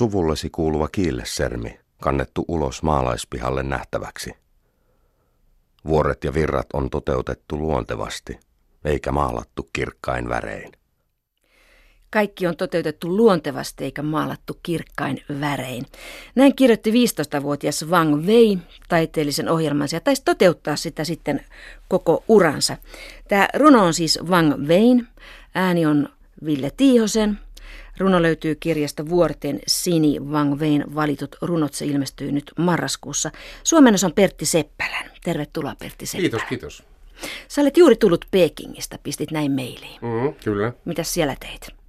Suvullesi kuuluva kiillesermi, kannettu ulos maalaispihalle nähtäväksi. Vuoret ja virrat on toteutettu luontevasti, eikä maalattu kirkkain värein. Kaikki on toteutettu luontevasti eikä maalattu kirkkain värein. Näin kirjoitti 15-vuotias Wang Wei taiteellisen ohjelmansa ja taisi toteuttaa sitä sitten koko uransa. Tämä runo on siis Wang Wein, ääni on Ville Tiihosen, Runo löytyy kirjasta Vuorten Sini Wang Wein valitut runot. Se ilmestyy nyt marraskuussa. Suomennos on Pertti Seppälän. Tervetuloa Pertti Seppälä. Kiitos, kiitos. Sä olet juuri tullut Pekingistä, pistit näin mailiin. Mm, kyllä. Mitäs siellä teit?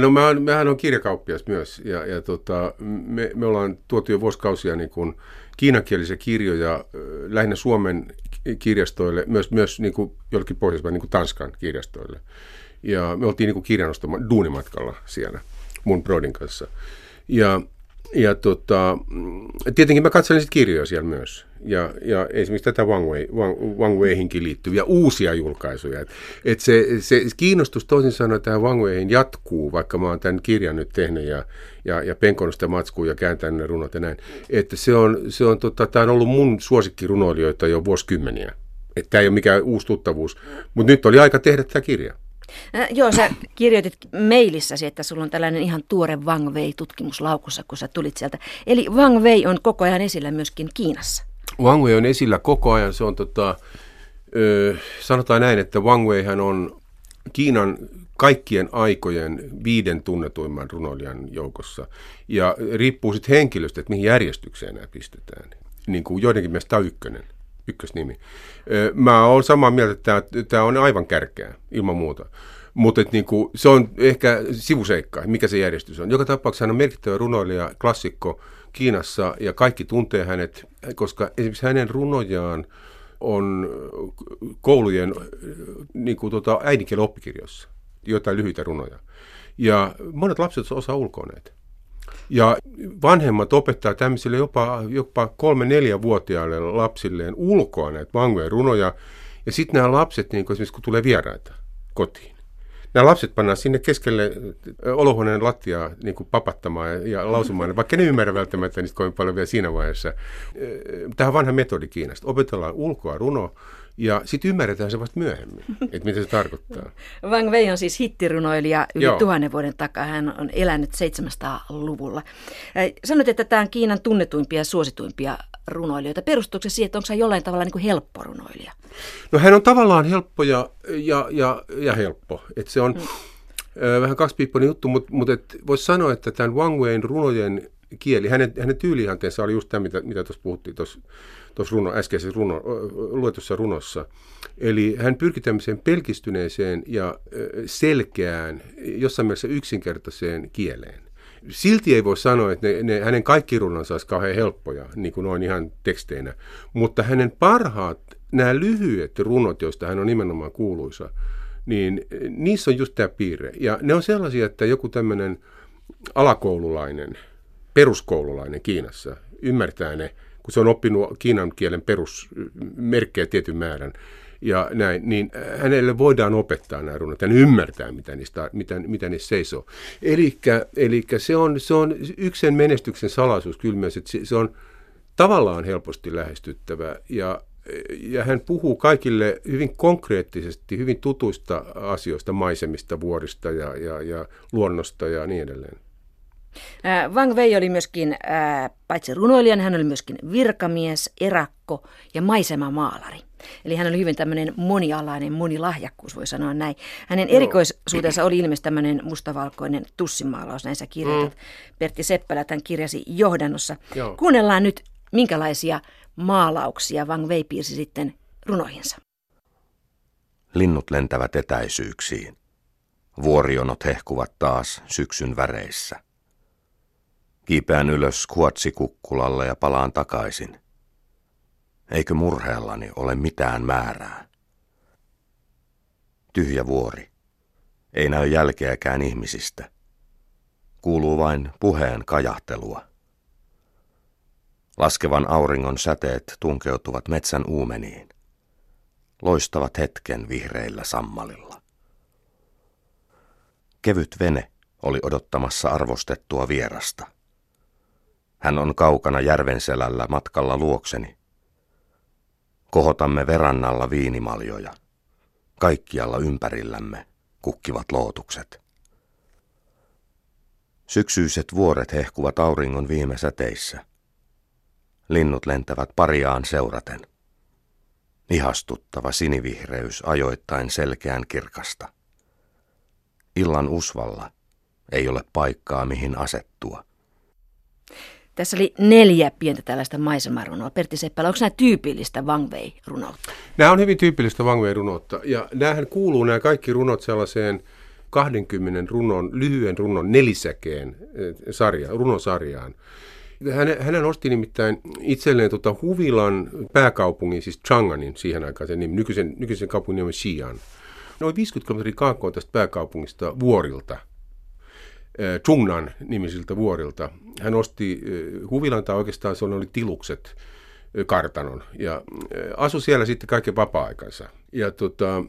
No mä, mähän on kirjakauppias myös ja, ja tota, me, me ollaan tuotu jo vuosikausia niin kuin kiinankielisiä kirjoja lähinnä Suomen kirjastoille, myös, myös niin kuin jollekin pohjoismaille, niin kuin Tanskan kirjastoille. Ja me oltiin niin kuin kirjanostama duunimatkalla siellä mun brodin kanssa. Ja, ja tota, tietenkin mä katselin sitten kirjoja siellä myös. Ja, ja esimerkiksi tätä Wang, Wei, Wang, Wang Weihinkin liittyviä uusia julkaisuja. Et, et se, se kiinnostus toisin sanoen tähän Wang Weihin jatkuu, vaikka mä oon tämän kirjan nyt tehnyt ja, ja, ja penkonut sitä matskua ja kääntänyt ne runot ja näin. Että se on, se on, tota, tämä on ollut mun suosikkirunoilijoita jo vuosikymmeniä. Että tämä ei ole mikään uusi tuttavuus. Mutta nyt oli aika tehdä tämä kirja. Äh, joo, sä kirjoitit mailissäsi, että sulla on tällainen ihan tuore Wang Wei-tutkimus laukussa, kun sä tulit sieltä. Eli Wang Wei on koko ajan esillä myöskin Kiinassa. Wang Wei on esillä koko ajan. Se on tota, ö, sanotaan näin, että Wang Weihän on Kiinan kaikkien aikojen viiden tunnetuimman runoilijan joukossa. Ja riippuu sitten henkilöstä, että mihin järjestykseen nämä pistetään. Niin kuin joidenkin mielestä ykkönen, ykkösnimi. Mä oon samaa mieltä, että tämä on aivan kärkeä, ilman muuta. Mutta niinku, se on ehkä sivuseikka, mikä se järjestys on. Joka tapauksessa hän on merkittävä runoilija, klassikko Kiinassa ja kaikki tuntee hänet, koska esimerkiksi hänen runojaan on koulujen niin kuin tota, äidinkielen oppikirjoissa, jotain lyhyitä runoja. Ja monet lapset osaa ulkoneet. Ja vanhemmat opettaa tämmöisille jopa, jopa kolme-neljä-vuotiaille lapsilleen ulkoa näitä vangoja runoja. Ja sitten nämä lapset, niin kun esimerkiksi kun tulee vieraita kotiin, nämä lapset pannaan sinne keskelle olohuoneen lattiaa niin kuin papattamaan ja, lausumaan, vaikka ne ymmärrä välttämättä niistä kovin paljon vielä siinä vaiheessa. Tähän vanha metodi Kiinasta. Opetellaan ulkoa runo, ja sitten ymmärretään se vasta myöhemmin, että mitä se tarkoittaa. Wang Wei on siis hittirunoilija yli Joo. tuhannen vuoden takaa. Hän on elänyt 700-luvulla. Sanoit, että tämä on Kiinan tunnetuimpia ja suosituimpia runoilijoita. Perustuuko se siihen, että onko hän jollain tavalla niin kuin helppo runoilija? No hän on tavallaan helppo ja, ja, ja, ja helppo. Et se on hmm. vähän kaksipiippoinen juttu, mutta, mutta voisi sanoa, että tämän Wang Wein runojen kieli, hänen, hänen tyylihanteensa oli just tämä, mitä, mitä tuossa puhuttiin tuossa tuossa runo, äskeisessä runo, luetussa runossa. Eli hän pyrki tämmöiseen pelkistyneeseen ja selkeään, jossain mielessä yksinkertaiseen kieleen. Silti ei voi sanoa, että ne, ne, hänen kaikki runonsa olisi kauhean helppoja, niin kuin noin ihan teksteinä. Mutta hänen parhaat, nämä lyhyet runot, joista hän on nimenomaan kuuluisa, niin niissä on just tämä piirre. Ja ne on sellaisia, että joku tämmöinen alakoululainen, peruskoululainen Kiinassa ymmärtää ne kun se on oppinut kiinan kielen perusmerkkejä tietyn määrän, ja näin, niin hänelle voidaan opettaa nämä runot, hän ymmärtää, mitä, niistä, mitä, mitä niissä seisoo. Eli se on, se on yksi sen menestyksen salaisuus kyllä myös, että se, se on tavallaan helposti lähestyttävä, ja, ja hän puhuu kaikille hyvin konkreettisesti, hyvin tutuista asioista, maisemista, vuorista ja, ja, ja luonnosta ja niin edelleen. Wang Wei oli myöskin paitsi runoilija, hän oli myöskin virkamies, erakko ja maisemamaalari. Eli hän oli hyvin tämmöinen monialainen, monilahjakkuus, voi sanoa näin. Hänen Joo. erikoisuutensa oli ilmeisesti tämmöinen mustavalkoinen tussimaalaus, näin sä kirjoitat. Mm. Pertti Seppälä tämän kirjasi johdannossa. Joo. Kuunnellaan nyt, minkälaisia maalauksia Wang Wei piirsi sitten runoihinsa. Linnut lentävät etäisyyksiin. Vuorionot hehkuvat taas syksyn väreissä. Kiipeän ylös kuotsikukkulalle ja palaan takaisin. Eikö murheellani ole mitään määrää? Tyhjä vuori. Ei näy jälkeäkään ihmisistä. Kuuluu vain puheen kajahtelua. Laskevan auringon säteet tunkeutuvat metsän uumeniin. Loistavat hetken vihreillä sammalilla. Kevyt vene oli odottamassa arvostettua vierasta. Hän on kaukana järvenselällä matkalla luokseni. Kohotamme verannalla viinimaljoja. Kaikkialla ympärillämme kukkivat lootukset. Syksyiset vuoret hehkuvat auringon viime säteissä. Linnut lentävät pariaan seuraten. Ihastuttava sinivihreys ajoittain selkeän kirkasta. Illan usvalla ei ole paikkaa mihin asettua. Tässä oli neljä pientä tällaista maisemarunoa. Pertti Seppälä, onko nämä tyypillistä Wang Wei-runoutta? Nämä on hyvin tyypillistä Wang Wei-runoutta. Ja näähän kuuluu nämä kaikki runot sellaiseen 20 runon, lyhyen runon nelisäkeen eh, sarja, runosarjaan. Hän, hän osti nimittäin itselleen tuota Huvilan pääkaupungin, siis Changanin siihen aikaan, sen nimi, nykyisen, nykyisen kaupungin nimi Xi'an. Noin 50 kilometriä kaakkoon tästä pääkaupungista vuorilta, Chungnan nimisiltä vuorilta. Hän osti Huvilan, tai oikeastaan se oli tilukset, kartanon ja asui siellä sitten kaiken vapaa-aikansa. Ja tota,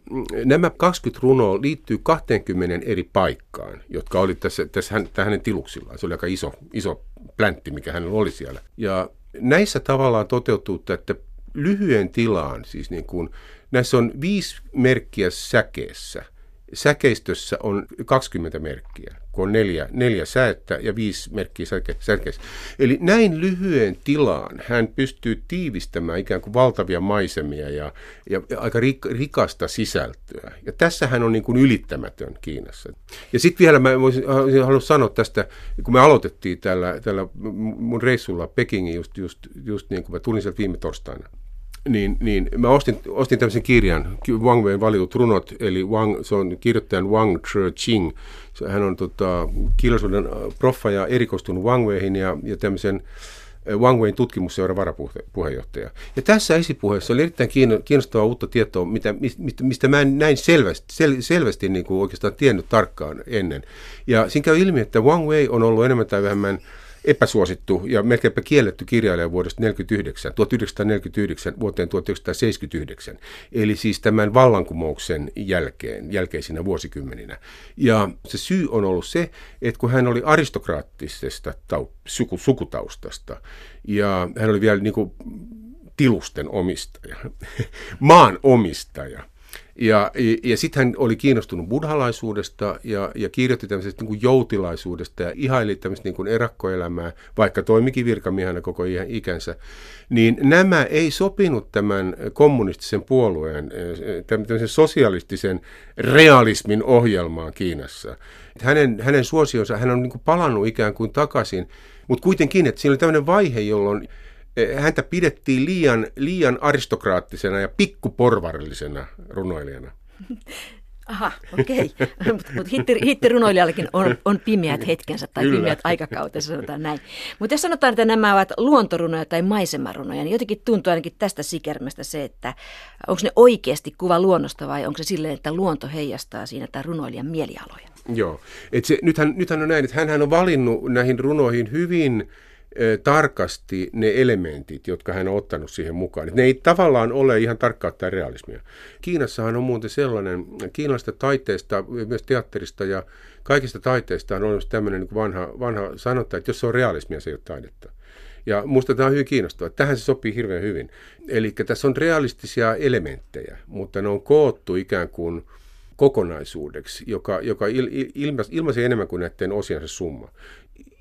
nämä 20 runoa liittyy 20 eri paikkaan, jotka oli tässä, tässä hän, hänen tiluksillaan. Se oli aika iso, iso pläntti, mikä hänellä oli siellä. Ja näissä tavallaan toteutuu, että lyhyen tilaan, siis niin kuin, näissä on viisi merkkiä säkeessä. Säkeistössä on 20 merkkiä kun on neljä, neljä säättä ja viisi merkkiä särkeissä. Eli näin lyhyen tilaan hän pystyy tiivistämään ikään kuin valtavia maisemia ja, ja aika rik, rikasta sisältöä. Ja tässä hän on niin kuin ylittämätön Kiinassa. Ja sitten vielä mä voisin, haluan sanoa tästä, kun me aloitettiin tällä, tällä mun reissulla Pekingin just, just, just niin kuin mä tulin sieltä viime torstaina niin, niin mä ostin, ostin tämmöisen kirjan, Wang Wein valitut runot, eli Wang, se on kirjoittajan Wang Ching. Hän on tota, kiilaisuuden äh, proffa ja erikoistunut Wang Weihin ja, ja tämmöisen äh, Wang Wein tutkimusseuran varapuheenjohtaja. Ja tässä esipuheessa oli erittäin kiinnostavaa uutta tietoa, mitä, mistä, mistä mä en näin selvästi, sel, selvästi niin kuin oikeastaan tiennyt tarkkaan ennen. Ja siinä käy ilmi, että Wang Wei on ollut enemmän tai vähemmän – epäsuosittu ja melkeinpä kielletty kirjailija vuodesta 1949, 1949 vuoteen 1979, eli siis tämän vallankumouksen jälkeen, jälkeisinä vuosikymmeninä. Ja se syy on ollut se, että kun hän oli aristokraattisesta tau, suku, sukutaustasta ja hän oli vielä niin kuin tilusten omistaja, maan omistaja, ja, ja sitten hän oli kiinnostunut buddhalaisuudesta ja, ja kirjoitti tämmöisestä niin kuin joutilaisuudesta ja ihaili tämmöistä niin kuin erakkoelämää, vaikka toimikin virkamiehenä koko ikänsä. Niin nämä ei sopinut tämän kommunistisen puolueen, tämmöisen sosialistisen realismin ohjelmaan Kiinassa. Hänen, hänen suosionsa, hän on niin kuin palannut ikään kuin takaisin, mutta kuitenkin, että siinä oli tämmöinen vaihe, jolloin Eh, häntä pidettiin liian, liian aristokraattisena ja pikkuporvarillisena runoilijana. Aha, okei. Okay. Mutta mut hitti, hittirunoilijallakin on, on pimeät hetkensä tai Kyllä. pimeät aikakautensa, sanotaan näin. Mutta jos sanotaan, että nämä ovat luontorunoja tai maisemarunoja, niin jotenkin tuntuu ainakin tästä sikermästä se, että onko ne oikeasti kuva luonnosta vai onko se silleen, että luonto heijastaa siinä tai runoilijan mielialoja? Joo. Et se, nythän, nythän on näin, että hän on valinnut näihin runoihin hyvin tarkasti ne elementit, jotka hän on ottanut siihen mukaan. Ne ei tavallaan ole ihan tarkkaa tai realismia. Kiinassahan on muuten sellainen, kiinalaisesta taiteesta, myös teatterista ja kaikista taiteista on olemassa tämmöinen niin vanha, vanha sanonta, että jos se on realismia, se ei ole taidetta. Ja minusta tämä on hyvin kiinnostavaa. Tähän se sopii hirveän hyvin. Eli tässä on realistisia elementtejä, mutta ne on koottu ikään kuin kokonaisuudeksi, joka, joka il, ilmaisi enemmän kuin näiden osiansa summa.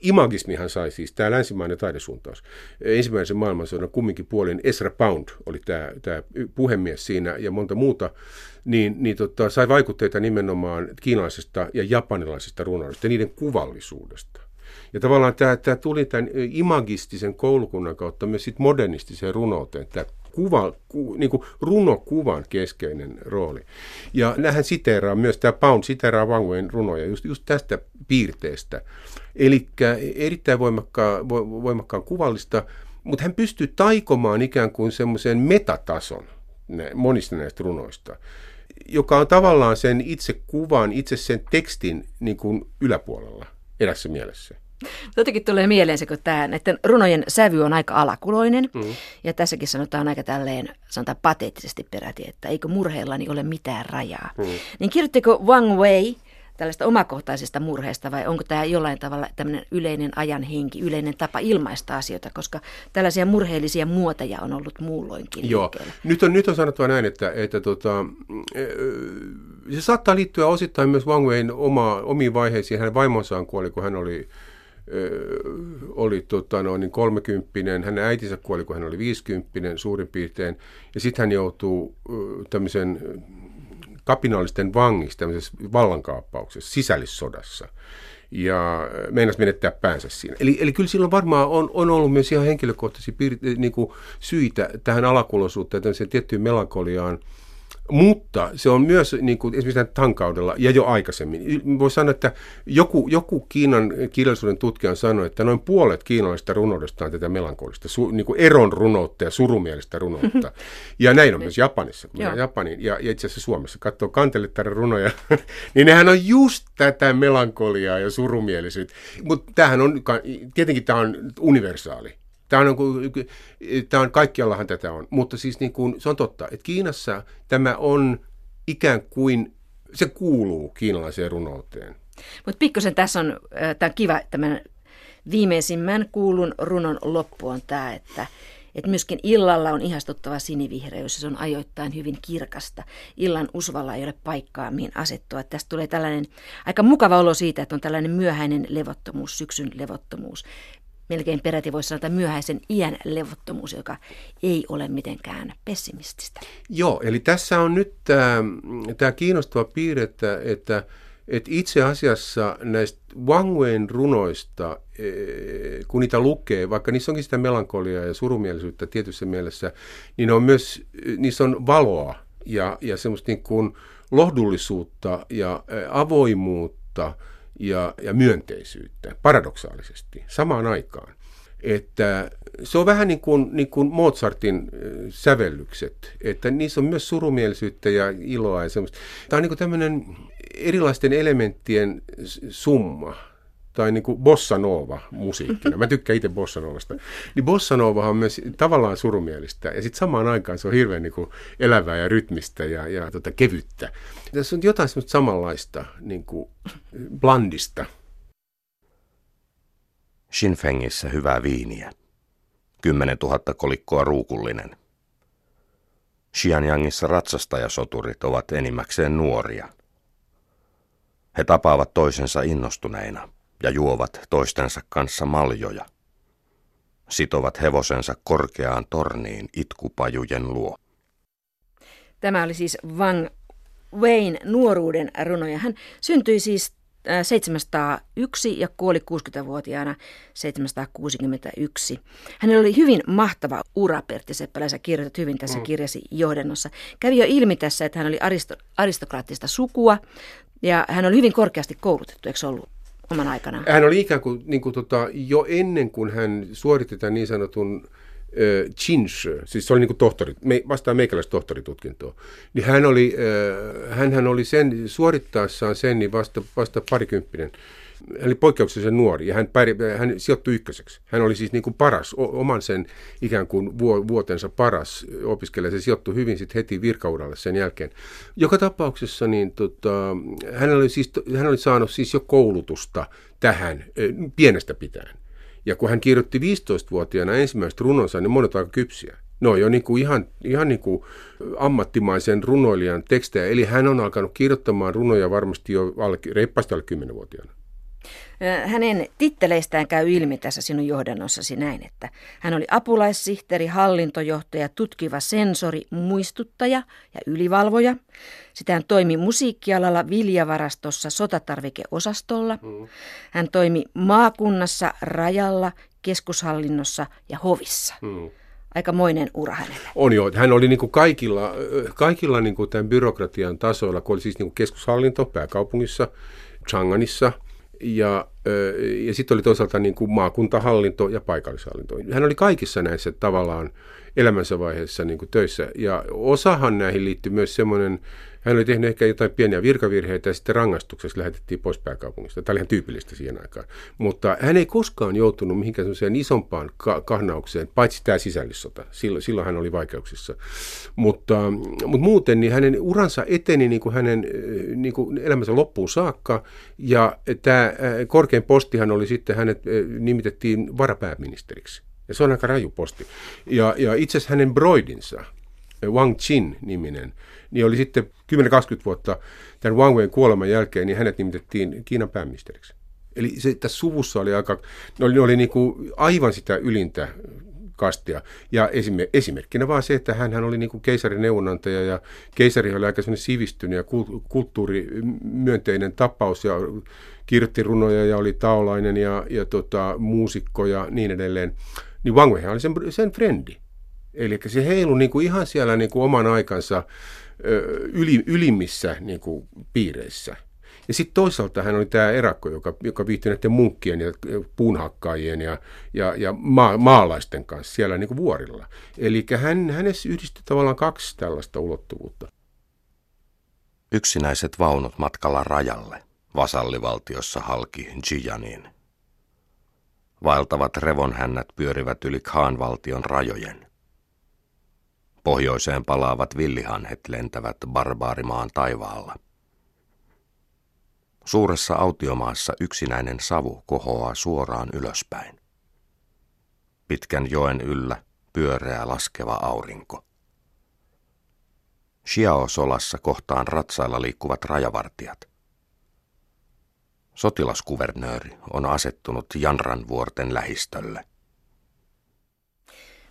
Imagismihan sai siis, tämä länsimainen taidesuuntaus, ensimmäisen maailmansodan kumminkin puolin, Ezra Pound oli tämä, tämä puhemies siinä ja monta muuta, niin, niin tota, sai vaikutteita nimenomaan kiinalaisesta ja japanilaisesta runoudesta ja niiden kuvallisuudesta. Ja tavallaan tämä, tämä tuli tämän imagistisen koulukunnan kautta myös sit modernistiseen runouteen, tämä kuva, ku, niin kuin runokuvan keskeinen rooli. Ja nähän siteeraa myös, tämä Pound siteeraa Wang Wein runoja just, just tästä piirteestä. Eli erittäin voimakkaan, voimakkaan kuvallista, mutta hän pystyy taikomaan ikään kuin semmoisen metatason monista näistä runoista, joka on tavallaan sen itse kuvan, itse sen tekstin niin kuin yläpuolella erässä mielessä. Jotenkin tulee mieleen se, kun tämä, että runojen sävy on aika alakuloinen. Mm. Ja tässäkin sanotaan aika tälleen, sanotaan pateettisesti peräti, että eikö murheellani ole mitään rajaa. Mm. Niin kirjoittiko Wang Wei tällaista omakohtaisesta murheesta vai onko tämä jollain tavalla tämmöinen yleinen ajan henki, yleinen tapa ilmaista asioita, koska tällaisia murheellisia muoteja on ollut muulloinkin Joo. Nyt on, nyt on sanottava näin, että, että tota, se saattaa liittyä osittain myös Wang Wein oma, omiin vaiheisiin. Hänen vaimonsaan kuoli, kun hän oli oli tota, no, niin 30 hänen äitinsä kuoli, kun hän oli 50 suurin piirtein, ja sitten hän joutuu tämmöisen kapinallisten vangiksi tämmöisessä vallankaappauksessa, sisällissodassa. Ja meinas menettää päänsä siinä. Eli, eli kyllä silloin varmaan on, on ollut myös ihan henkilökohtaisia piir- niin kuin syitä tähän alakuloisuuteen, tämmöiseen tiettyyn melankoliaan, mutta se on myös niin kuin esimerkiksi tankaudella ja jo aikaisemmin. Voisi sanoa, että joku, joku Kiinan kirjallisuuden tutkija sanoi, että noin puolet kiinalaisista runoudesta on tätä melankolista, su, niin kuin eron runoutta ja surumielistä runoutta. Ja näin on myös Japanissa, kun Japanin ja, ja itse asiassa Suomessa katsoo kantelettaren runoja, niin nehän on just tätä melankoliaa ja surumielisyyttä. Mutta tämähän on, tietenkin tämä on universaali. Tämä on, niin tämä on, kaikkiallahan tätä on, mutta siis niin kuin, se on totta, että Kiinassa tämä on ikään kuin, se kuuluu kiinalaiseen runouteen. Mutta pikkusen tässä on, tämä on kiva, tämän viimeisimmän kuulun runon loppu on tämä, että, että myöskin illalla on ihastuttava sinivihreys se on ajoittain hyvin kirkasta. Illan usvalla ei ole paikkaa, mihin asettua. Tästä tulee tällainen aika mukava olo siitä, että on tällainen myöhäinen levottomuus, syksyn levottomuus melkein peräti voisi sanoa myöhäisen iän levottomuus, joka ei ole mitenkään pessimististä. Joo, eli tässä on nyt tämä, tämä kiinnostava piirre, että, että, että itse asiassa näistä Wang Wein runoista, e, kun niitä lukee, vaikka niissä onkin sitä melankoliaa ja surumielisyyttä tietyssä mielessä, niin on myös, niissä on valoa ja, ja semmoista niin kuin lohdullisuutta ja avoimuutta – ja, ja myönteisyyttä, paradoksaalisesti, samaan aikaan. Että se on vähän niin kuin, niin kuin Mozartin sävellykset, että niissä on myös surumielisyyttä ja iloa ja semmoista. Tämä on niin kuin tämmöinen erilaisten elementtien summa, tai niin kuin bossa nova musiikkina. Mä tykkään itse bossa novasta. Niin bossa nova on myös tavallaan surumielistä ja sitten samaan aikaan se on hirveän niin kuin elävää ja rytmistä ja, ja tota, kevyttä. Tässä on jotain semmoista samanlaista niin kuin blandista. Shinfengissä hyvää viiniä. 10 000 kolikkoa ruukullinen. Xianyangissa ratsastajasoturit ovat enimmäkseen nuoria. He tapaavat toisensa innostuneina – ja juovat toistensa kanssa maljoja. Sitovat hevosensa korkeaan torniin itkupajujen luo. Tämä oli siis Wang Wayne nuoruuden runoja. Hän syntyi siis 701 ja kuoli 60-vuotiaana 761. Hänellä oli hyvin mahtava ura, Pertti Seppälä, sä kirjoitat hyvin tässä mm. kirjasi johdannossa. Kävi jo ilmi tässä, että hän oli aristo- aristokraattista sukua ja hän oli hyvin korkeasti koulutettu, eikö ollut? Oman aikanaan? Hän oli ikään kuin, niin kuin tota, jo ennen kuin hän suoritti tämän niin sanotun äh, Chinsh, siis se oli niin kuin tohtori, me, vastaan meikäläistä tohtoritutkintoa, niin hän oli, äh, hän, hän oli sen, suorittaessaan sen niin vasta, vasta parikymppinen hän oli poikkeuksellisen nuori ja hän, päri, hän sijoittui ykköseksi. Hän oli siis niin kuin paras, oman sen ikään kuin vuotensa paras opiskelija. Se sijoittui hyvin sitten heti virkauralle sen jälkeen. Joka tapauksessa niin tota, hän, oli siis, hän oli saanut siis jo koulutusta tähän pienestä pitäen. Ja kun hän kirjoitti 15-vuotiaana ensimmäiset runonsa, niin monet aika kypsiä. No jo niin kuin ihan, ihan niin kuin ammattimaisen runoilijan tekstejä. Eli hän on alkanut kirjoittamaan runoja varmasti jo reippaasti alle 10-vuotiaana. Hänen titteleistään käy ilmi tässä sinun johdannossasi näin, että hän oli apulaissihteeri, hallintojohtaja, tutkiva sensori, muistuttaja ja ylivalvoja. Sitten hän toimi musiikkialalla viljavarastossa sotatarvikeosastolla. Mm. Hän toimi maakunnassa, rajalla, keskushallinnossa ja hovissa. Mm aikamoinen ura hänelle. On joo. Hän oli niin kuin kaikilla, kaikilla niin kuin tämän byrokratian tasoilla, kun oli siis niin kuin keskushallinto pääkaupungissa, Changanissa – ja ja sitten oli toisaalta niin kuin maakuntahallinto ja paikallishallinto. Hän oli kaikissa näissä tavallaan elämänsä vaiheessa niin kuin töissä. Ja osahan näihin liittyy myös semmoinen hän oli tehnyt ehkä jotain pieniä virkavirheitä ja sitten rangaistuksessa lähetettiin pois pääkaupungista. Tämä oli ihan tyypillistä siihen aikaan. Mutta hän ei koskaan joutunut mihinkään sellaiseen isompaan ka- kahnaukseen, paitsi tämä sisällissota. Silloin, silloin hän oli vaikeuksissa. Mutta, mutta muuten niin hänen uransa eteni niin kuin hänen niin kuin elämänsä loppuun saakka. Ja tämä äh, korkein postihan oli sitten, hänet äh, nimitettiin varapääministeriksi. Ja se on aika raju posti. Ja, ja itse asiassa hänen broidinsa, Wang Chin-niminen, niin oli sitten 10-20 vuotta tämän Wang Wein kuoleman jälkeen, niin hänet nimitettiin Kiinan pääministeriksi. Eli se tässä suvussa oli aika, ne oli, ne oli niin kuin aivan sitä ylintä kastia. Ja esimerkkinä vaan se, että hän, oli niin keisarin neuvonantaja ja keisari oli aika sivistynyt ja kulttuurimyönteinen tapaus ja kirjoitti runoja ja oli taolainen ja, ja tota, muusikko ja niin edelleen. Niin Wang Wei oli sen, sen frendi. Eli se heilu niin kuin ihan siellä niin kuin oman aikansa yli, ylimmissä niin kuin, piireissä. Ja sitten toisaalta hän oli tämä erakko, joka, joka viihtyi näiden munkkien ja puunhakkaajien ja, ja, ja maa, maalaisten kanssa siellä niin kuin vuorilla. Eli hän, hänessä yhdistyi tavallaan kaksi tällaista ulottuvuutta. Yksinäiset vaunut matkalla rajalle, vasallivaltiossa halki Jiyaniin. Vaeltavat revonhännät pyörivät yli Khaan-valtion rajojen. Pohjoiseen palaavat villihanhet lentävät barbaarimaan taivaalla. Suuressa autiomaassa yksinäinen savu kohoaa suoraan ylöspäin. Pitkän joen yllä pyöreä laskeva aurinko. Xiao-solassa kohtaan ratsailla liikkuvat rajavartijat. Sotilaskuvernööri on asettunut Janran vuorten lähistölle.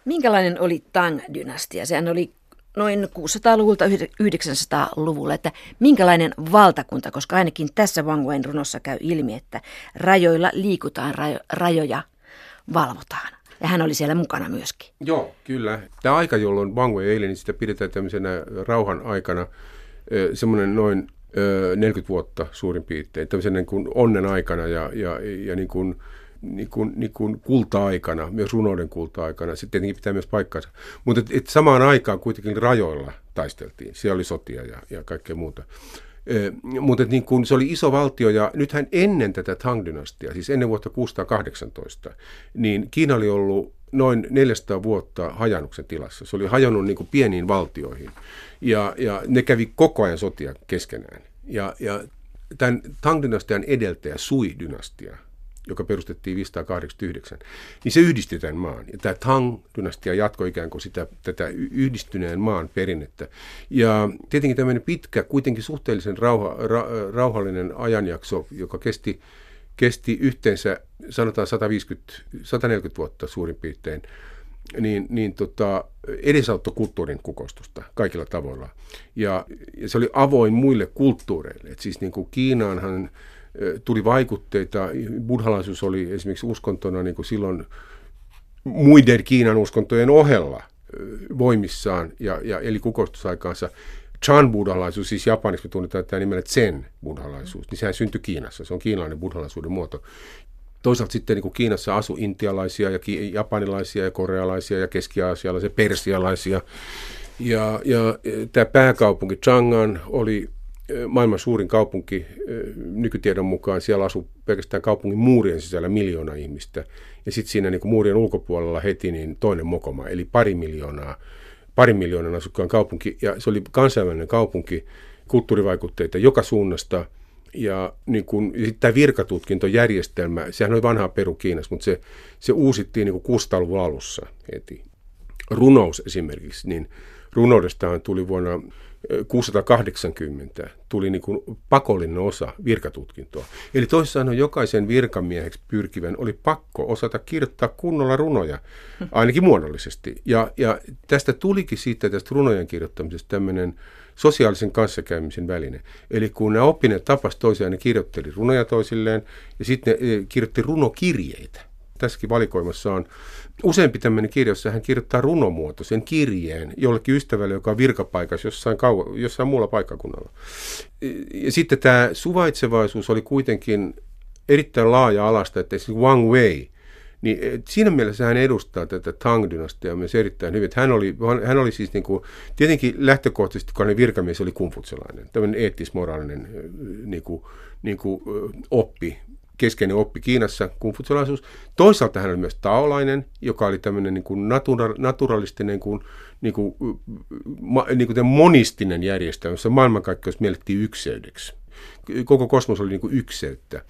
Minkälainen oli Tang-dynastia? Sehän oli noin 600-luvulta 900-luvulla, että minkälainen valtakunta, koska ainakin tässä Wang Wein runossa käy ilmi, että rajoilla liikutaan, rajo, rajoja valvotaan. Ja hän oli siellä mukana myöskin. Joo, kyllä. Tämä aika, jolloin Wei eilen, niin sitä pidetään tämmöisenä rauhan aikana, semmoinen noin 40 vuotta suurin piirtein, tämmöisen niin kuin onnen aikana ja, ja, ja niin kuin niin kuin, niin kuin kulta-aikana, myös runouden kulta-aikana. Se tietenkin pitää myös paikkansa. Mutta et, et samaan aikaan kuitenkin rajoilla taisteltiin. Siellä oli sotia ja, ja kaikkea muuta. E, mutta niin kun se oli iso valtio ja nythän ennen tätä Tang-dynastiaa, siis ennen vuotta 618, niin Kiina oli ollut noin 400 vuotta hajannuksen tilassa. Se oli hajonnut niin kuin pieniin valtioihin ja, ja ne kävi koko ajan sotia keskenään. Ja, ja tämän Tang-dynastian edeltäjä Sui-dynastia, joka perustettiin 589, niin se yhdisti tämän maan. Ja tämä Tang-dynastia jatkoi ikään kuin sitä, tätä yhdistyneen maan perinnettä. Ja tietenkin tämmöinen pitkä, kuitenkin suhteellisen rauha, ra, rauhallinen ajanjakso, joka kesti, kesti yhteensä sanotaan 150, 140 vuotta suurin piirtein, niin, niin tota, edesauttoi kulttuurin kukoistusta kaikilla tavoilla. Ja, ja se oli avoin muille kulttuureille. Et siis niin kuin Kiinaanhan tuli vaikutteita. Buddhalaisuus oli esimerkiksi uskontona niin kuin silloin muiden Kiinan uskontojen ohella voimissaan ja, ja eli kukoistusaikaansa. Chan buddhalaisuus, siis japaniksi me tunnetaan tämä nimellä Zen buddhalaisuus, niin sehän syntyi Kiinassa. Se on kiinalainen buddhalaisuuden muoto. Toisaalta sitten niin kuin Kiinassa asui intialaisia ja ki- japanilaisia ja korealaisia ja keski-aasialaisia, persialaisia. Ja, ja tämä pääkaupunki Chang'an oli maailman suurin kaupunki nykytiedon mukaan. Siellä asuu pelkästään kaupungin muurien sisällä miljoona ihmistä. Ja sitten siinä niin muurien ulkopuolella heti niin toinen mokoma, eli pari miljoonaa, pari miljoonan asukkaan kaupunki. Ja se oli kansainvälinen kaupunki, kulttuurivaikutteita joka suunnasta. Ja, niin kun, ja sitten tämä virkatutkintojärjestelmä, sehän oli vanhaa Peru Kiinassa, mutta se, se uusittiin niin 600-luvun alussa heti. Runous esimerkiksi, niin runoudestaan tuli vuonna 680 tuli niin kuin pakollinen osa virkatutkintoa. Eli sanoen jokaisen virkamieheksi pyrkivän oli pakko osata kirjoittaa kunnolla runoja, ainakin muodollisesti. Ja, ja tästä tulikin siitä tästä runojen kirjoittamisesta tämmöinen sosiaalisen kanssakäymisen väline. Eli kun nämä oppineet tapas toisiaan, ne kirjoitteli runoja toisilleen ja sitten ne eh, kirjoitti runokirjeitä. Tässäkin valikoimassa on useampi tämmöinen kirja, jossa hän kirjoittaa runomuotoisen kirjeen jollekin ystävälle, joka on virkapaikassa jossain, kauan, jossain muulla paikkakunnalla. Ja sitten tämä suvaitsevaisuus oli kuitenkin erittäin laaja-alasta, että esimerkiksi Wang Wei, niin siinä mielessä hän edustaa tätä Tang-dynastiaa myös erittäin hyvin. Hän oli, hän oli siis niin kuin, tietenkin lähtökohtaisesti, kun hän virkamies oli kumfutselainen, tämmöinen eettis-moraalinen niin kuin, niin kuin, oppi, keskeinen oppi Kiinassa, kumfutselaisuus. Toisaalta hän oli myös taolainen, joka oli tämmöinen niin kuin natura, naturalistinen, kuin, niin kuin, ma, niin kuin monistinen järjestelmä, jossa maailmankaikkeus miellettiin ykseydeksi. Koko kosmos oli niin kuin ykseyttä.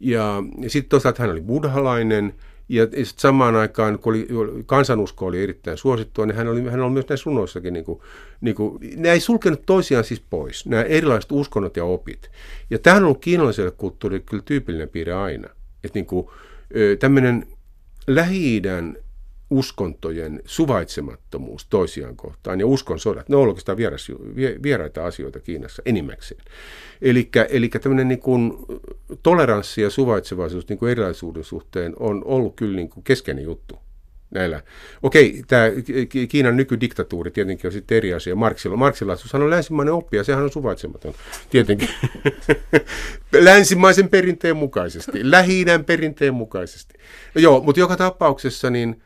Ja, ja sitten toisaalta hän oli buddhalainen, ja samaan aikaan, kun oli, kansanusko oli erittäin suosittua, niin hän oli, hän oli myös näissä runoissakin, niin kuin, niin kuin, ne ei sulkenut toisiaan siis pois, nämä erilaiset uskonnot ja opit. Ja tämä on ollut kiinalaiselle kulttuurille kyllä tyypillinen piirre aina. Että niin kuin, tämmöinen Lähi-idän uskontojen suvaitsemattomuus toisiaan kohtaan ja uskon sodat, ne on oikeastaan vieras, vieraita asioita Kiinassa enimmäkseen. Eli tämmöinen niin kuin toleranssi ja suvaitsevaisuus niin kuin erilaisuuden suhteen on ollut kyllä niin kuin keskeinen juttu näillä. Okei, tämä Kiinan nykydiktatuuri tietenkin on sitten eri asia. Marksilla, marksilaisuushan on länsimainen oppija, sehän on suvaitsematon, tietenkin. Länsimaisen perinteen mukaisesti, lähi perinteen mukaisesti. No joo, mutta joka tapauksessa niin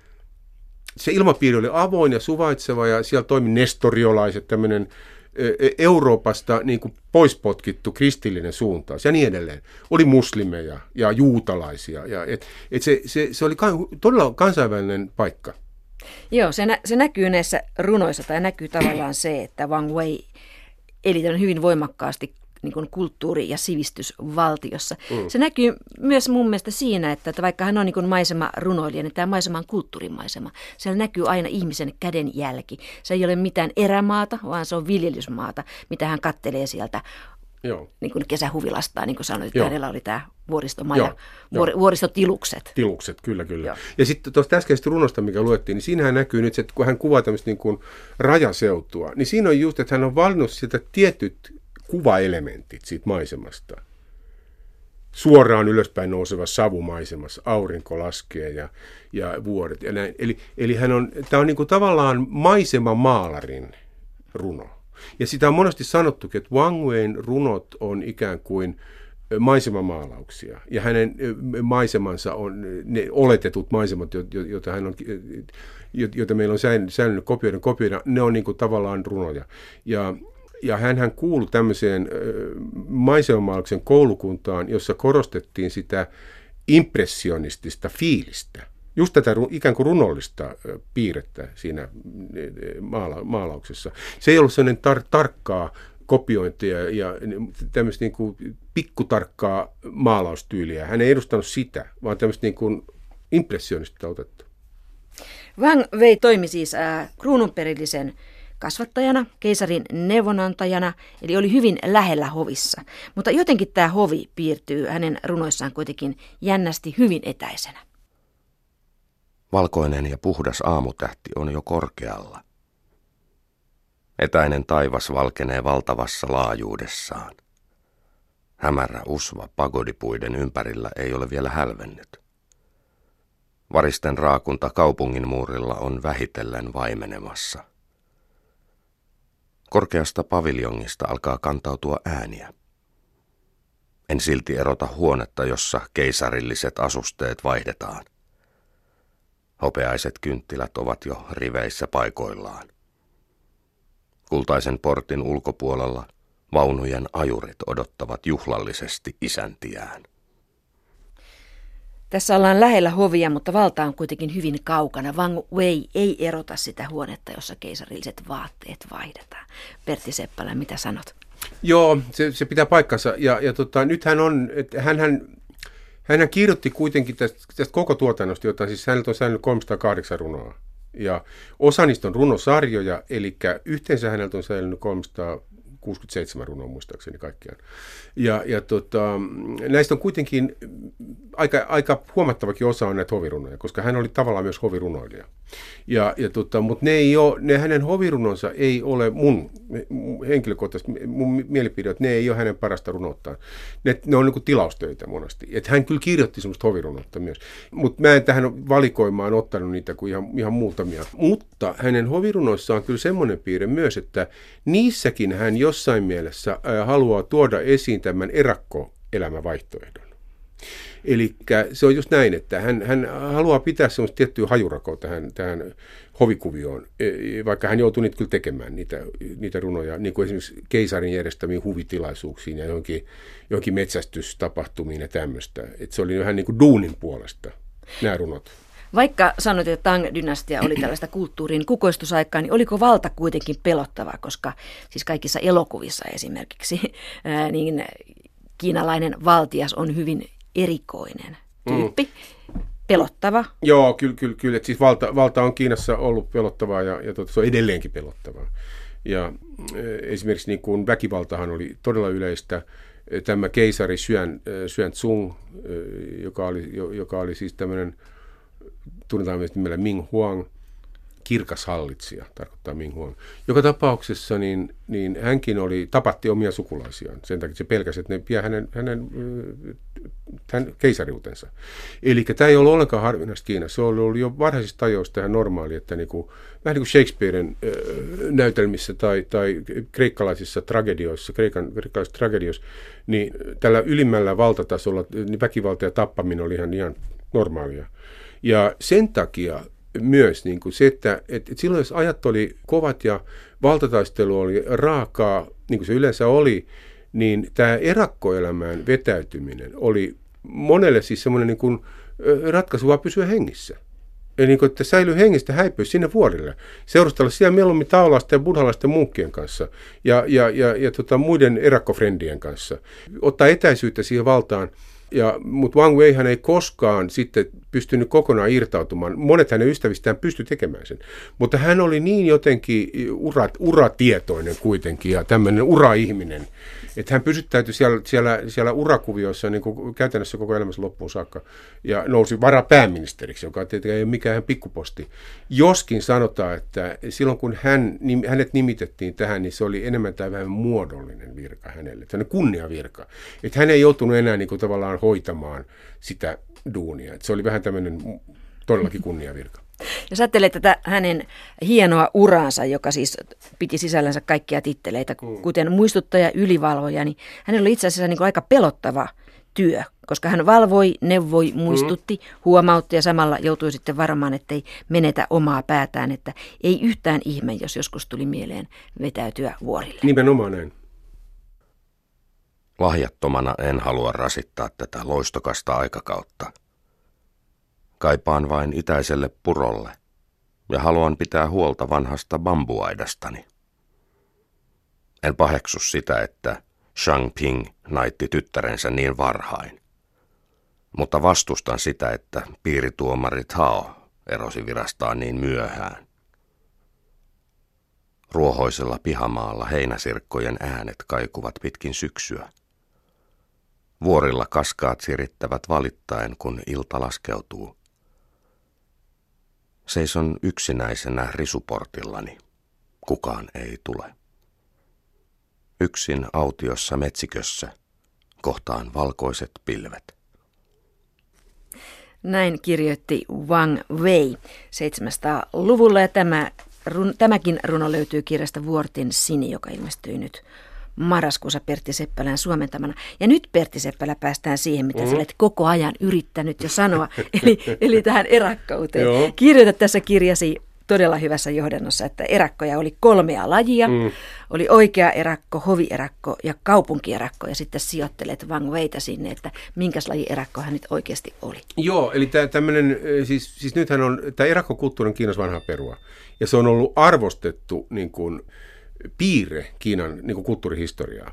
se ilmapiiri oli avoin ja suvaitseva ja siellä toimi nestoriolaiset, tämmöinen Euroopasta niin kuin poispotkittu kristillinen suuntaus ja niin edelleen. Oli muslimeja ja juutalaisia. Ja et, et se, se, se oli todella kansainvälinen paikka. Joo, se, nä, se näkyy näissä runoissa, tai näkyy tavallaan se, että Wang Wei eli hyvin voimakkaasti niin kuin kulttuuri- ja sivistysvaltiossa. Mm. Se näkyy myös mun mielestä siinä, että, että vaikka hän on niin kuin maisema runoilija, niin tämä maisema on kulttuurimaisema. Siellä näkyy aina ihmisen kädenjälki. Se ei ole mitään erämaata, vaan se on viljelysmaata, mitä hän kattelee sieltä Joo. Niin kuin kesähuvilastaan, niin kuin sanoit, että hänellä oli tämä vuoristomaja, vuor, vuoristotilukset. Tilukset, kyllä, kyllä. Joo. Ja sitten tuosta äskeisestä runosta, mikä luettiin, niin siinähän näkyy nyt se, että kun hän kuvaa tämmöistä niin kuin rajaseutua, niin siinä on just, että hän on valinnut sitä tietyt kuvaelementit siitä maisemasta. Suoraan ylöspäin nouseva savumaisemassa, aurinko laskee ja, ja vuoret. Ja näin. Eli, eli hän on, tämä on niin kuin tavallaan maalarin runo. Ja sitä on monesti sanottukin, että Wang Wein runot on ikään kuin maisemamaalauksia. Ja hänen maisemansa on ne oletetut maisemat, joita, hän on, joita meillä on säilynyt kopioiden kopioida, ne on niin kuin tavallaan runoja. Ja ja hän kuului tämmöiseen maisemamaalauksen koulukuntaan, jossa korostettiin sitä impressionistista fiilistä. Just tätä ikään kuin runollista piirrettä siinä maala- maalauksessa. Se ei ollut sellainen tar- tarkkaa kopiointia ja tämmöistä niin kuin pikkutarkkaa maalaustyyliä. Hän ei edustanut sitä, vaan tämmöistä niin kuin impressionista otetta. Wang Wei toimi siis äh, kruununperillisen kasvattajana, keisarin neuvonantajana, eli oli hyvin lähellä hovissa. Mutta jotenkin tämä hovi piirtyy hänen runoissaan kuitenkin jännästi hyvin etäisenä. Valkoinen ja puhdas aamutähti on jo korkealla. Etäinen taivas valkenee valtavassa laajuudessaan. Hämärä usva pagodipuiden ympärillä ei ole vielä hälvennyt. Varisten raakunta kaupungin muurilla on vähitellen vaimenemassa. Korkeasta paviljongista alkaa kantautua ääniä. En silti erota huonetta, jossa keisarilliset asusteet vaihdetaan. Hopeaiset kynttilät ovat jo riveissä paikoillaan. Kultaisen portin ulkopuolella vaunujen ajurit odottavat juhlallisesti isäntiään. Tässä ollaan lähellä hovia, mutta valta on kuitenkin hyvin kaukana. Wang Wei ei erota sitä huonetta, jossa keisarilliset vaatteet vaihdetaan. Pertti Seppälä, mitä sanot? Joo, se, se pitää paikkansa. Ja, ja tota, nythän on, hänhän, hänhän kirjoitti kuitenkin tästä, tästä koko tuotannosta, jota siis hänellä on säilynyt 308 runoa. Ja osa niistä on runosarjoja, eli yhteensä häneltä on säilynyt 300 67 runoa muistaakseni kaikkiaan. Ja, ja tota, näistä on kuitenkin aika, aika huomattavakin osa on näitä hovirunoja, koska hän oli tavallaan myös hovirunoilija. Ja, ja tota, mutta ne, ei ole, ne hänen hovirunonsa ei ole mun, henkilökohtaisesti, mun mielipide, että ne ei ole hänen parasta runottaan. Ne, ne on niin tilaustöitä monesti. Et hän kyllä kirjoitti semmoista hovirunnotta myös. Mutta mä en tähän valikoimaan ottanut niitä kuin ihan, ihan muutamia. Mutta hänen hovirunoissaan on kyllä semmoinen piirre myös, että niissäkin hän jossain mielessä haluaa tuoda esiin tämän erakkoelämävaihtoehdon. Eli se on just näin, että hän, hän haluaa pitää semmoista tiettyä hajurakoa tähän, tähän hovikuvioon, e, vaikka hän joutui niitä kyllä tekemään, niitä, niitä runoja, niin kuin esimerkiksi keisarin järjestämiin huvitilaisuuksiin ja johonkin, johonkin metsästystapahtumiin ja tämmöistä. Että se oli vähän niin kuin duunin puolesta, nämä runot. Vaikka sanoit, että Tang-dynastia oli tällaista kulttuurin kukoistusaikaa, niin oliko valta kuitenkin pelottava, koska siis kaikissa elokuvissa esimerkiksi, ää, niin kiinalainen valtias on hyvin erikoinen tyyppi. Mm. Pelottava. Joo, kyllä, kyllä, kyllä. Siis valta, valta on Kiinassa ollut pelottavaa ja, ja tota, se on edelleenkin pelottavaa. Ja esimerkiksi niin kuin väkivaltahan oli todella yleistä. Tämä keisari Xuan, Xuan Tsung, joka oli, joka oli siis tämmöinen tunnetaan myös nimellä Ming Huang, kirkas hallitsija, tarkoittaa Ming Huang. Joka tapauksessa niin, niin hänkin oli, tapatti omia sukulaisiaan. Sen takia se pelkäsi, että ne vie hänen, hänen tämän keisariutensa. Eli tämä ei ollut ollenkaan harvinaista Kiinassa. Se oli ollut jo varhaisista ajoista ihan normaali, että niin kuin, vähän niin kuin Shakespearen näytelmissä tai, tai kreikkalaisissa tragedioissa, kreikan, kreikkalaisissa tragedioissa, niin tällä ylimmällä valtatasolla niin väkivalta ja tappaminen oli ihan, ihan normaalia. Ja sen takia myös niin kuin se, että, että silloin jos ajat oli kovat ja valtataistelu oli raakaa, niin kuin se yleensä oli, niin tämä erakkoelämään vetäytyminen oli monelle siis semmoinen niin kuin ratkaisu vaan pysyä hengissä. Eli niin kuin, että säilyy hengissä häipyä sinne vuorille. Seurustella siellä mieluummin taolaisten ja buddhalaisten munkkien kanssa ja, ja, ja, ja tota, muiden erakkofrendien kanssa. Ottaa etäisyyttä siihen valtaan – ja, mutta Wang Wei hän ei koskaan sitten pystynyt kokonaan irtautumaan. Monet hänen ystävistään pysty tekemään sen. Mutta hän oli niin jotenkin urat, uratietoinen kuitenkin ja tämmöinen uraihminen, että hän pysyttäytyi siellä, siellä, siellä urakuvioissa niin kuin käytännössä koko elämänsä loppuun saakka ja nousi varapääministeriksi, joka tietenkään ei ole mikään pikkuposti. Joskin sanotaan, että silloin kun hän, hänet nimitettiin tähän, niin se oli enemmän tai vähän muodollinen virka hänelle, tämmöinen kunniavirka. Että hän ei joutunut enää niin kuin tavallaan hoitamaan sitä duunia. Että se oli vähän tämmöinen todellakin kunniavirka. Jos ajattelee tätä hänen hienoa uraansa, joka siis piti sisällänsä kaikkia titteleitä, mm. kuten muistuttaja, ylivalvoja, niin hänellä oli itse asiassa niin kuin aika pelottava työ, koska hän valvoi, neuvoi, muistutti, mm. huomautti ja samalla joutui sitten varmaan, ettei menetä omaa päätään, että ei yhtään ihme, jos joskus tuli mieleen vetäytyä vuorille. Nimenomaan näin. Lahjattomana en halua rasittaa tätä loistokasta aikakautta. Kaipaan vain itäiselle purolle ja haluan pitää huolta vanhasta bambuaidastani. En paheksu sitä, että Shang Ping naitti tyttärensä niin varhain. Mutta vastustan sitä, että piirituomari Tao erosi virastaan niin myöhään. Ruohoisella pihamaalla heinäsirkkojen äänet kaikuvat pitkin syksyä. Vuorilla kaskaat sirittävät valittaen, kun ilta laskeutuu. Seison yksinäisenä risuportillani. Kukaan ei tule. Yksin autiossa metsikössä kohtaan valkoiset pilvet. Näin kirjoitti Wang Wei 700-luvulla ja tämä, run, tämäkin runo löytyy kirjasta Vuortin Sini, joka ilmestyy nyt marraskuussa Pertti Seppälän suomentamana. Ja nyt Pertti Seppälä päästään siihen, mitä mm. sä olet koko ajan yrittänyt jo sanoa, eli, eli tähän erakkauteen. Joo. Kirjoita tässä kirjasi todella hyvässä johdannossa, että erakkoja oli kolmea lajia. Mm. Oli oikea erakko, hovierakko ja kaupunkierakko ja sitten sijoittelet Wang Weitä sinne, että minkäs laji erakko hän nyt oikeasti oli. Joo, eli tämä tämmöinen, siis, siis nythän on, tämä erakkokulttuuri on Kiinassa vanha perua ja se on ollut arvostettu niin kuin, piirre Kiinan niin kuin kulttuurihistoriaa.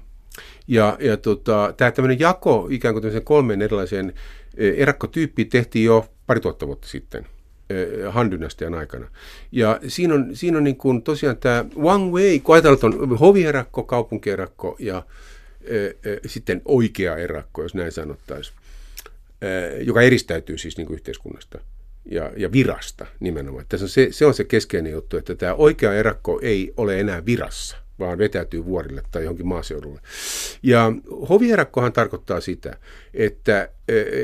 Ja, ja tota, tämä tämmöinen jako ikään kuin kolmeen erilaiseen e, erakkotyyppiin tehtiin jo pari tuhatta vuotta sitten e, Han-dynastian aikana. Ja siinä on, siinä on niin kuin tosiaan tämä Wang Wei, kun ajatellaan, että on hovierakko, kaupunkierakko ja e, e, sitten oikea erakko, jos näin sanottaisiin, e, joka eristäytyy siis niin kuin yhteiskunnasta ja, ja virasta nimenomaan. Tässä on se, se on se keskeinen juttu, että tämä oikea erakko ei ole enää virassa, vaan vetäytyy vuorille tai johonkin maaseudulle. Ja hovierakkohan tarkoittaa sitä, että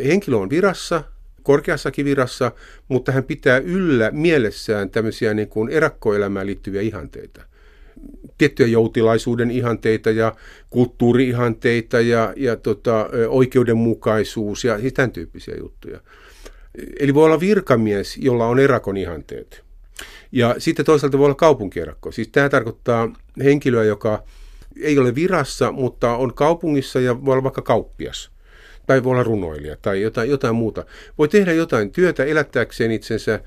henkilö on virassa, korkeassakin virassa, mutta hän pitää yllä mielessään tämmöisiä niin kuin erakkoelämään liittyviä ihanteita. tiettyjä joutilaisuuden ihanteita ja kulttuuriihanteita ja, ja tota, oikeudenmukaisuus ja siis tämän tyyppisiä juttuja. Eli voi olla virkamies, jolla on erakon ihanteet. Ja sitten toisaalta voi olla kaupunkierakko. Siis tämä tarkoittaa henkilöä, joka ei ole virassa, mutta on kaupungissa ja voi olla vaikka kauppias. Tai voi olla runoilija tai jotain, jotain muuta. Voi tehdä jotain työtä elättääkseen itsensä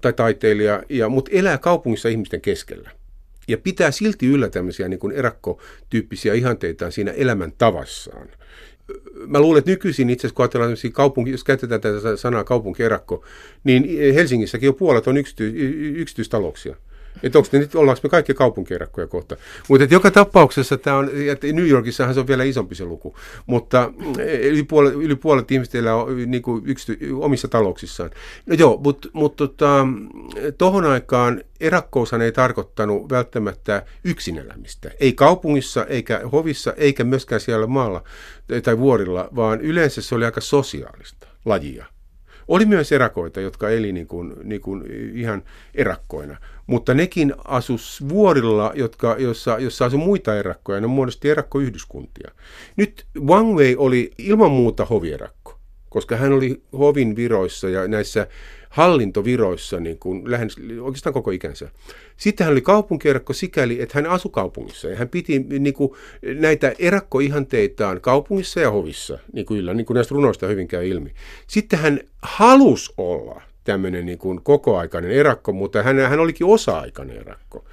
tai taiteilija, ja, mutta elää kaupungissa ihmisten keskellä. Ja pitää silti yllä tämmöisiä niin kuin erakkotyyppisiä ihanteitaan siinä elämän tavassaan mä luulen, että nykyisin itse asiassa, kun ajatellaan kaupunki, jos käytetään tätä sanaa kaupunkierakko, niin Helsingissäkin jo puolet on yksity, yksityistalouksia. Että onko nyt, ollaanko me kaikki kaupunkierakkoja kohta. Mutta joka tapauksessa tämä on, että New Yorkissahan se on vielä isompi se luku, mutta yli puolet, yli puolet ihmistä elää niin kuin yksity, omissa talouksissaan. No joo, mutta mut, tota, tohon aikaan erakkoushan ei tarkoittanut välttämättä yksin elämistä. Ei kaupungissa, eikä hovissa, eikä myöskään siellä maalla tai vuorilla, vaan yleensä se oli aika sosiaalista lajia. Oli myös erakoita, jotka eli niin kuin, niin kuin ihan erakkoina, mutta nekin asus vuorilla, jotka, jossa, jossa asui muita erakkoja, ne muodosti erakkoyhdyskuntia. Nyt Wang Wei oli ilman muuta hovierakko, koska hän oli hovin viroissa ja näissä hallintoviroissa niin kuin lähes, oikeastaan koko ikänsä. Sitten hän oli kaupunkierakko sikäli, että hän asui kaupungissa ja hän piti niin kuin, näitä erakkoihanteitaan kaupungissa ja hovissa, niin kuin, niin kuin näistä runoista hyvin käy ilmi. Sitten hän halusi olla tämmöinen niin kuin kokoaikainen erakko, mutta hän, hän olikin osa-aikainen erakko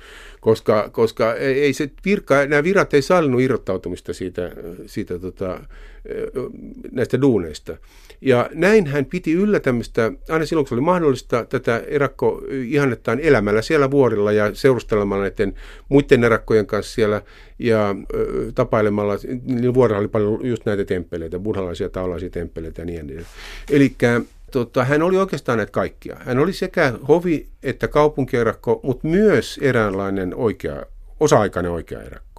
koska, koska ei se virka, nämä virat ei sallinut irrottautumista siitä, siitä tota, näistä duuneista. Ja näin hän piti yllä tämmöistä, aina silloin kun se oli mahdollista, tätä erakko ihannettaan elämällä siellä vuorilla ja seurustelemalla näiden muiden erakkojen kanssa siellä ja ö, tapailemalla. Niillä vuorilla oli paljon just näitä temppeleitä, buddhalaisia, taulaisia temppeleitä ja niin edelleen. Eli tota, hän oli oikeastaan näitä kaikkia. Hän oli sekä hovi- että kaupunkierakko, mutta myös eräänlainen oikea, osa-aikainen oikea erakko.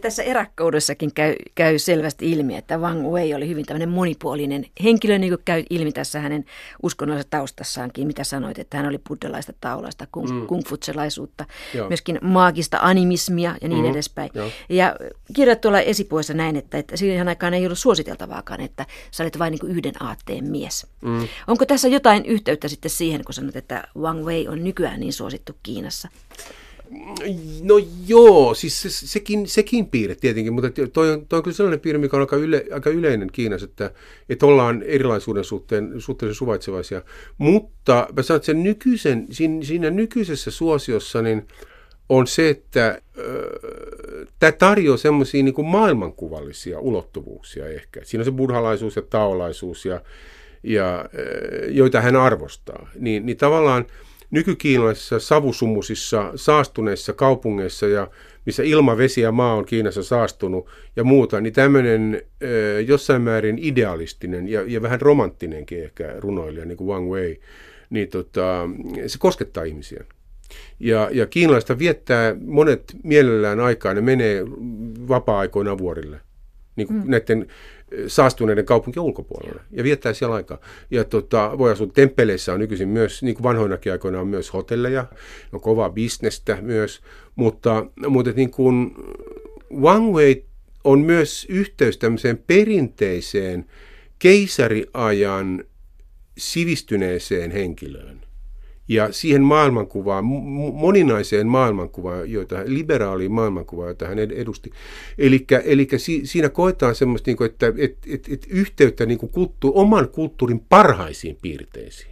Tässä erakkoudessakin käy, käy selvästi ilmi, että Wang Wei oli hyvin tämmöinen monipuolinen henkilö, niin kuin käy ilmi tässä hänen uskonnollisessa taustassaankin, mitä sanoit, että hän oli buddhalaista taulaista, kung, mm. kungfutselaisuutta, myöskin maagista animismia ja niin mm, edespäin. Joo. Ja kirjoit tuolla esipuolessa näin, että, että siihen aikaan ei ollut suositeltavaakaan, että sä olet vain niin yhden aatteen mies. Mm. Onko tässä jotain yhteyttä sitten siihen, kun sanot, että Wang Wei on nykyään niin suosittu Kiinassa? No joo, siis se, sekin, sekin piirre tietenkin, mutta toi on, toi on kyllä sellainen piirre, mikä on aika, yle, aika yleinen Kiinassa, että, että ollaan erilaisuuden suhteen suhteellisen suvaitsevaisia. Mutta mä sanon, että sen nykyisen, siinä, siinä nykyisessä suosiossa niin on se, että äh, tämä tarjoaa semmoisia niin maailmankuvallisia ulottuvuuksia ehkä. Siinä on se buddhalaisuus ja taolaisuus, ja, ja, äh, joita hän arvostaa. Niin, niin tavallaan nykykiinalaisissa savusumuisissa saastuneissa kaupungeissa ja missä ilma, vesi ja maa on Kiinassa saastunut ja muuta, niin tämmöinen jossain määrin idealistinen ja, ja vähän romanttinenkin ehkä runoilija, niin kuin Wang Wei, niin tota, se koskettaa ihmisiä. Ja, ja kiinalaista viettää monet mielellään aikaa, ne menee vapaa-aikoina vuorille. Niin kuin mm. näiden saastuneiden kaupunkien ulkopuolelle ja viettää siellä aikaa. Ja tota, voi asua temppeleissä on nykyisin myös, niin kuin vanhoinakin aikoina on myös hotelleja, on kovaa bisnestä myös, mutta, mutta niin kuin Wang Wei on myös yhteys tämmöiseen perinteiseen keisariajan sivistyneeseen henkilöön ja siihen maailmankuvaan, moninaiseen maailmankuvaan, joita, liberaaliin maailmankuvaan, jota hän edusti. Eli si, siinä koetaan semmoista, niin kuin, että et, et, et yhteyttä niin kuin kulttu, oman kulttuurin parhaisiin piirteisiin.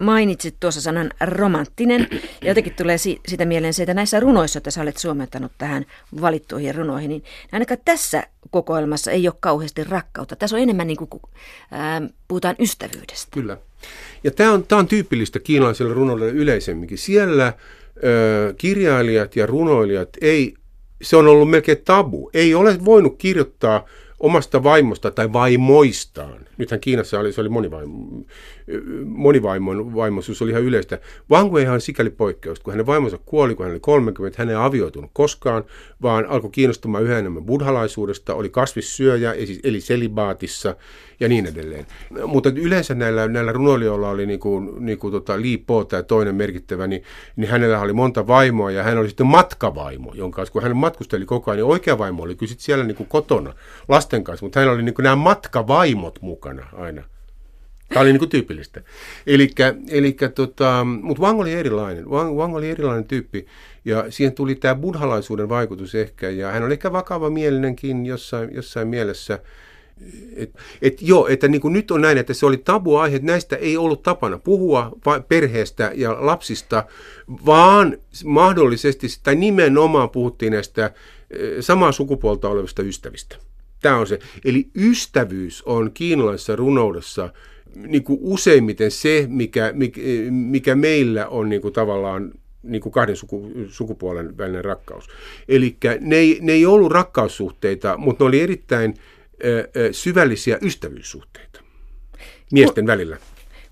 Mainitsit tuossa sanan romanttinen, ja jotenkin tulee si- sitä mieleen se, että näissä runoissa, joita sä olet suomentanut tähän valittuihin runoihin, niin ainakaan tässä kokoelmassa ei ole kauheasti rakkautta. Tässä on enemmän niin kuin, ää, puhutaan ystävyydestä. Kyllä. Ja tämä on, tämä on tyypillistä kiinalaiselle runoille yleisemminkin. Siellä ö, kirjailijat ja runoilijat ei, se on ollut melkein tabu. Ei ole voinut kirjoittaa omasta vaimosta tai vaimoistaan. Nythän Kiinassa oli, se oli monivaimo, monivaimon vaimoisuus oli ihan yleistä. Wang Wei on sikäli poikkeus, kun hänen vaimonsa kuoli, kun hän oli 30, hän ei avioitunut koskaan, vaan alkoi kiinnostumaan yhä enemmän buddhalaisuudesta, oli kasvissyöjä, eli selibaatissa, ja niin edelleen. Mutta yleensä näillä, näillä runoilijoilla oli niin kuin, niin kuin tota Lee Po, tämä toinen merkittävä, niin, niin hänellä oli monta vaimoa ja hän oli sitten matkavaimo, jonka kun hän matkusteli koko ajan, niin oikea vaimo oli kyllä siellä niin kuin kotona lasten kanssa, mutta hänellä oli niin kuin nämä matkavaimot mukana aina. Tämä oli niin kuin tyypillistä. Elikkä, elikkä tota, mutta Wang oli erilainen. Wang, Wang oli erilainen tyyppi. Ja siihen tuli tämä buddhalaisuuden vaikutus ehkä. Ja hän oli ehkä vakava mielinenkin jossain, jossain mielessä. Et, et joo, että niin kuin nyt on näin, että se oli tabuaihe, että näistä ei ollut tapana puhua perheestä ja lapsista, vaan mahdollisesti, tai nimenomaan puhuttiin näistä eh, samaa sukupuolta olevista ystävistä. Tämä on se. Eli ystävyys on kiinalaisessa runoudessa niin kuin useimmiten se, mikä, mikä, mikä meillä on niin kuin tavallaan niin kuin kahden suku, sukupuolen välinen rakkaus. Eli ne, ne ei ollut rakkaussuhteita, mutta ne oli erittäin syvällisiä ystävyyssuhteita miesten Ku, välillä.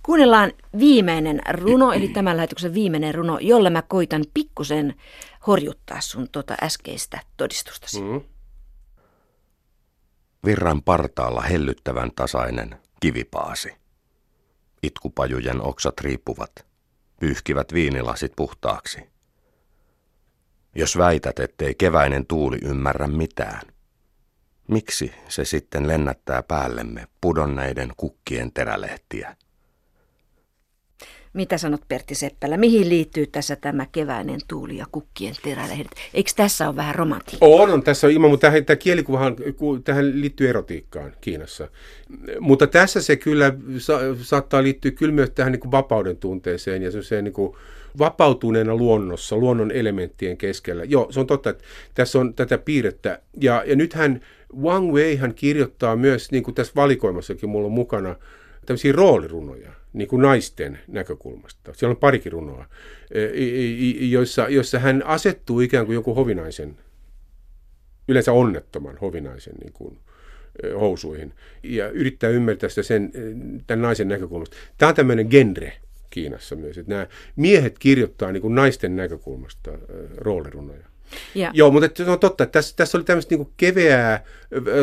Kuunnellaan viimeinen runo, eli tämän lähetyksen viimeinen runo, jolla mä koitan pikkusen horjuttaa sun tuota äskeistä todistustasi. Mm-hmm. Virran partaalla hellyttävän tasainen kivipaasi. Itkupajujen oksat riippuvat, pyyhkivät viinilasit puhtaaksi. Jos väität, ettei keväinen tuuli ymmärrä mitään, miksi se sitten lennättää päällemme pudonneiden kukkien terälehtiä? Mitä sanot Pertti Seppälä? Mihin liittyy tässä tämä keväinen tuuli ja kukkien terälehdet? Eikö tässä ole vähän romantiikkaa? On, on tässä on ilman, mutta tähän, tämä kielikuvahan tähän liittyy erotiikkaan Kiinassa. Mutta tässä se kyllä sa- saattaa liittyä kyllä myös tähän niin kuin vapauden tunteeseen ja se niin kuin vapautuneena luonnossa, luonnon elementtien keskellä. Joo, se on totta, että tässä on tätä piirrettä. Ja, ja nythän Wang Wei hän kirjoittaa myös, niin kuin tässä valikoimassakin mulla on mukana, tämmöisiä roolirunoja niin kuin naisten näkökulmasta. Siellä on parikin runoa, e, joissa, joissa hän asettuu ikään kuin joku hovinaisen, yleensä onnettoman hovinaisen niin kuin, e, housuihin ja yrittää ymmärtää sitä sen, e, tämän naisen näkökulmasta. Tämä on tämmöinen genre Kiinassa myös, että nämä miehet kirjoittaa niin kuin naisten näkökulmasta roolirunoja. Ja. Joo, mutta se on totta, että tässä, tässä oli tämmöistä niin keveää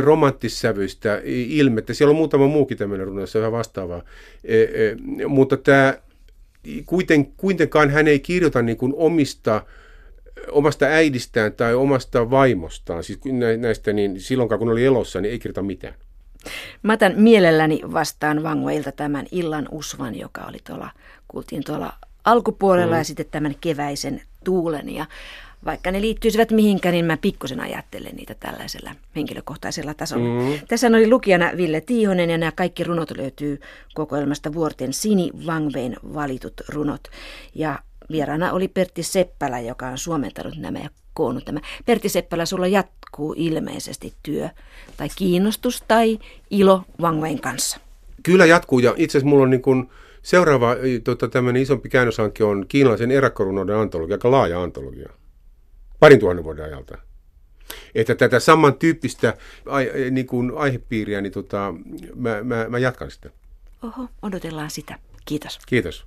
romanttissävyistä ilmettä. Siellä on muutama muukin tämmöinen runo, jossa on vähän vastaavaa. E, e, mutta tämä, kuiten, kuitenkaan hän ei kirjoita niin kuin omista omasta äidistään tai omasta vaimostaan, siis näistä, niin silloin kun oli elossa, niin ei kirjoita mitään. Mä otan mielelläni vastaan Vangueilta tämän illan usvan, joka oli tuolla, kuultiin tuolla alkupuolella mm. ja sitten tämän keväisen tuulen. Ja vaikka ne liittyisivät mihinkään, niin mä pikkusen ajattelen niitä tällaisella henkilökohtaisella tasolla. Mm. Tässä oli lukijana Ville Tiihonen ja nämä kaikki runot löytyy kokoelmasta Vuorten Sini Wangvein valitut runot. Ja vieraana oli Pertti Seppälä, joka on suomentanut nämä ja koonnut tämä. Pertti Seppälä, sulla jatkuu ilmeisesti työ tai kiinnostus tai ilo Wangvein kanssa. Kyllä jatkuu ja itse asiassa mulla on niin kuin seuraava tota, tämmöinen isompi käännöshanke on kiinalaisen erakkorunoiden antologia, aika laaja antologia parin tuhannen vuoden ajalta. Että tätä samantyyppistä ai, niin kuin aihepiiriä, niin tota, mä, mä, mä jatkan sitä. Oho, odotellaan sitä. Kiitos. Kiitos.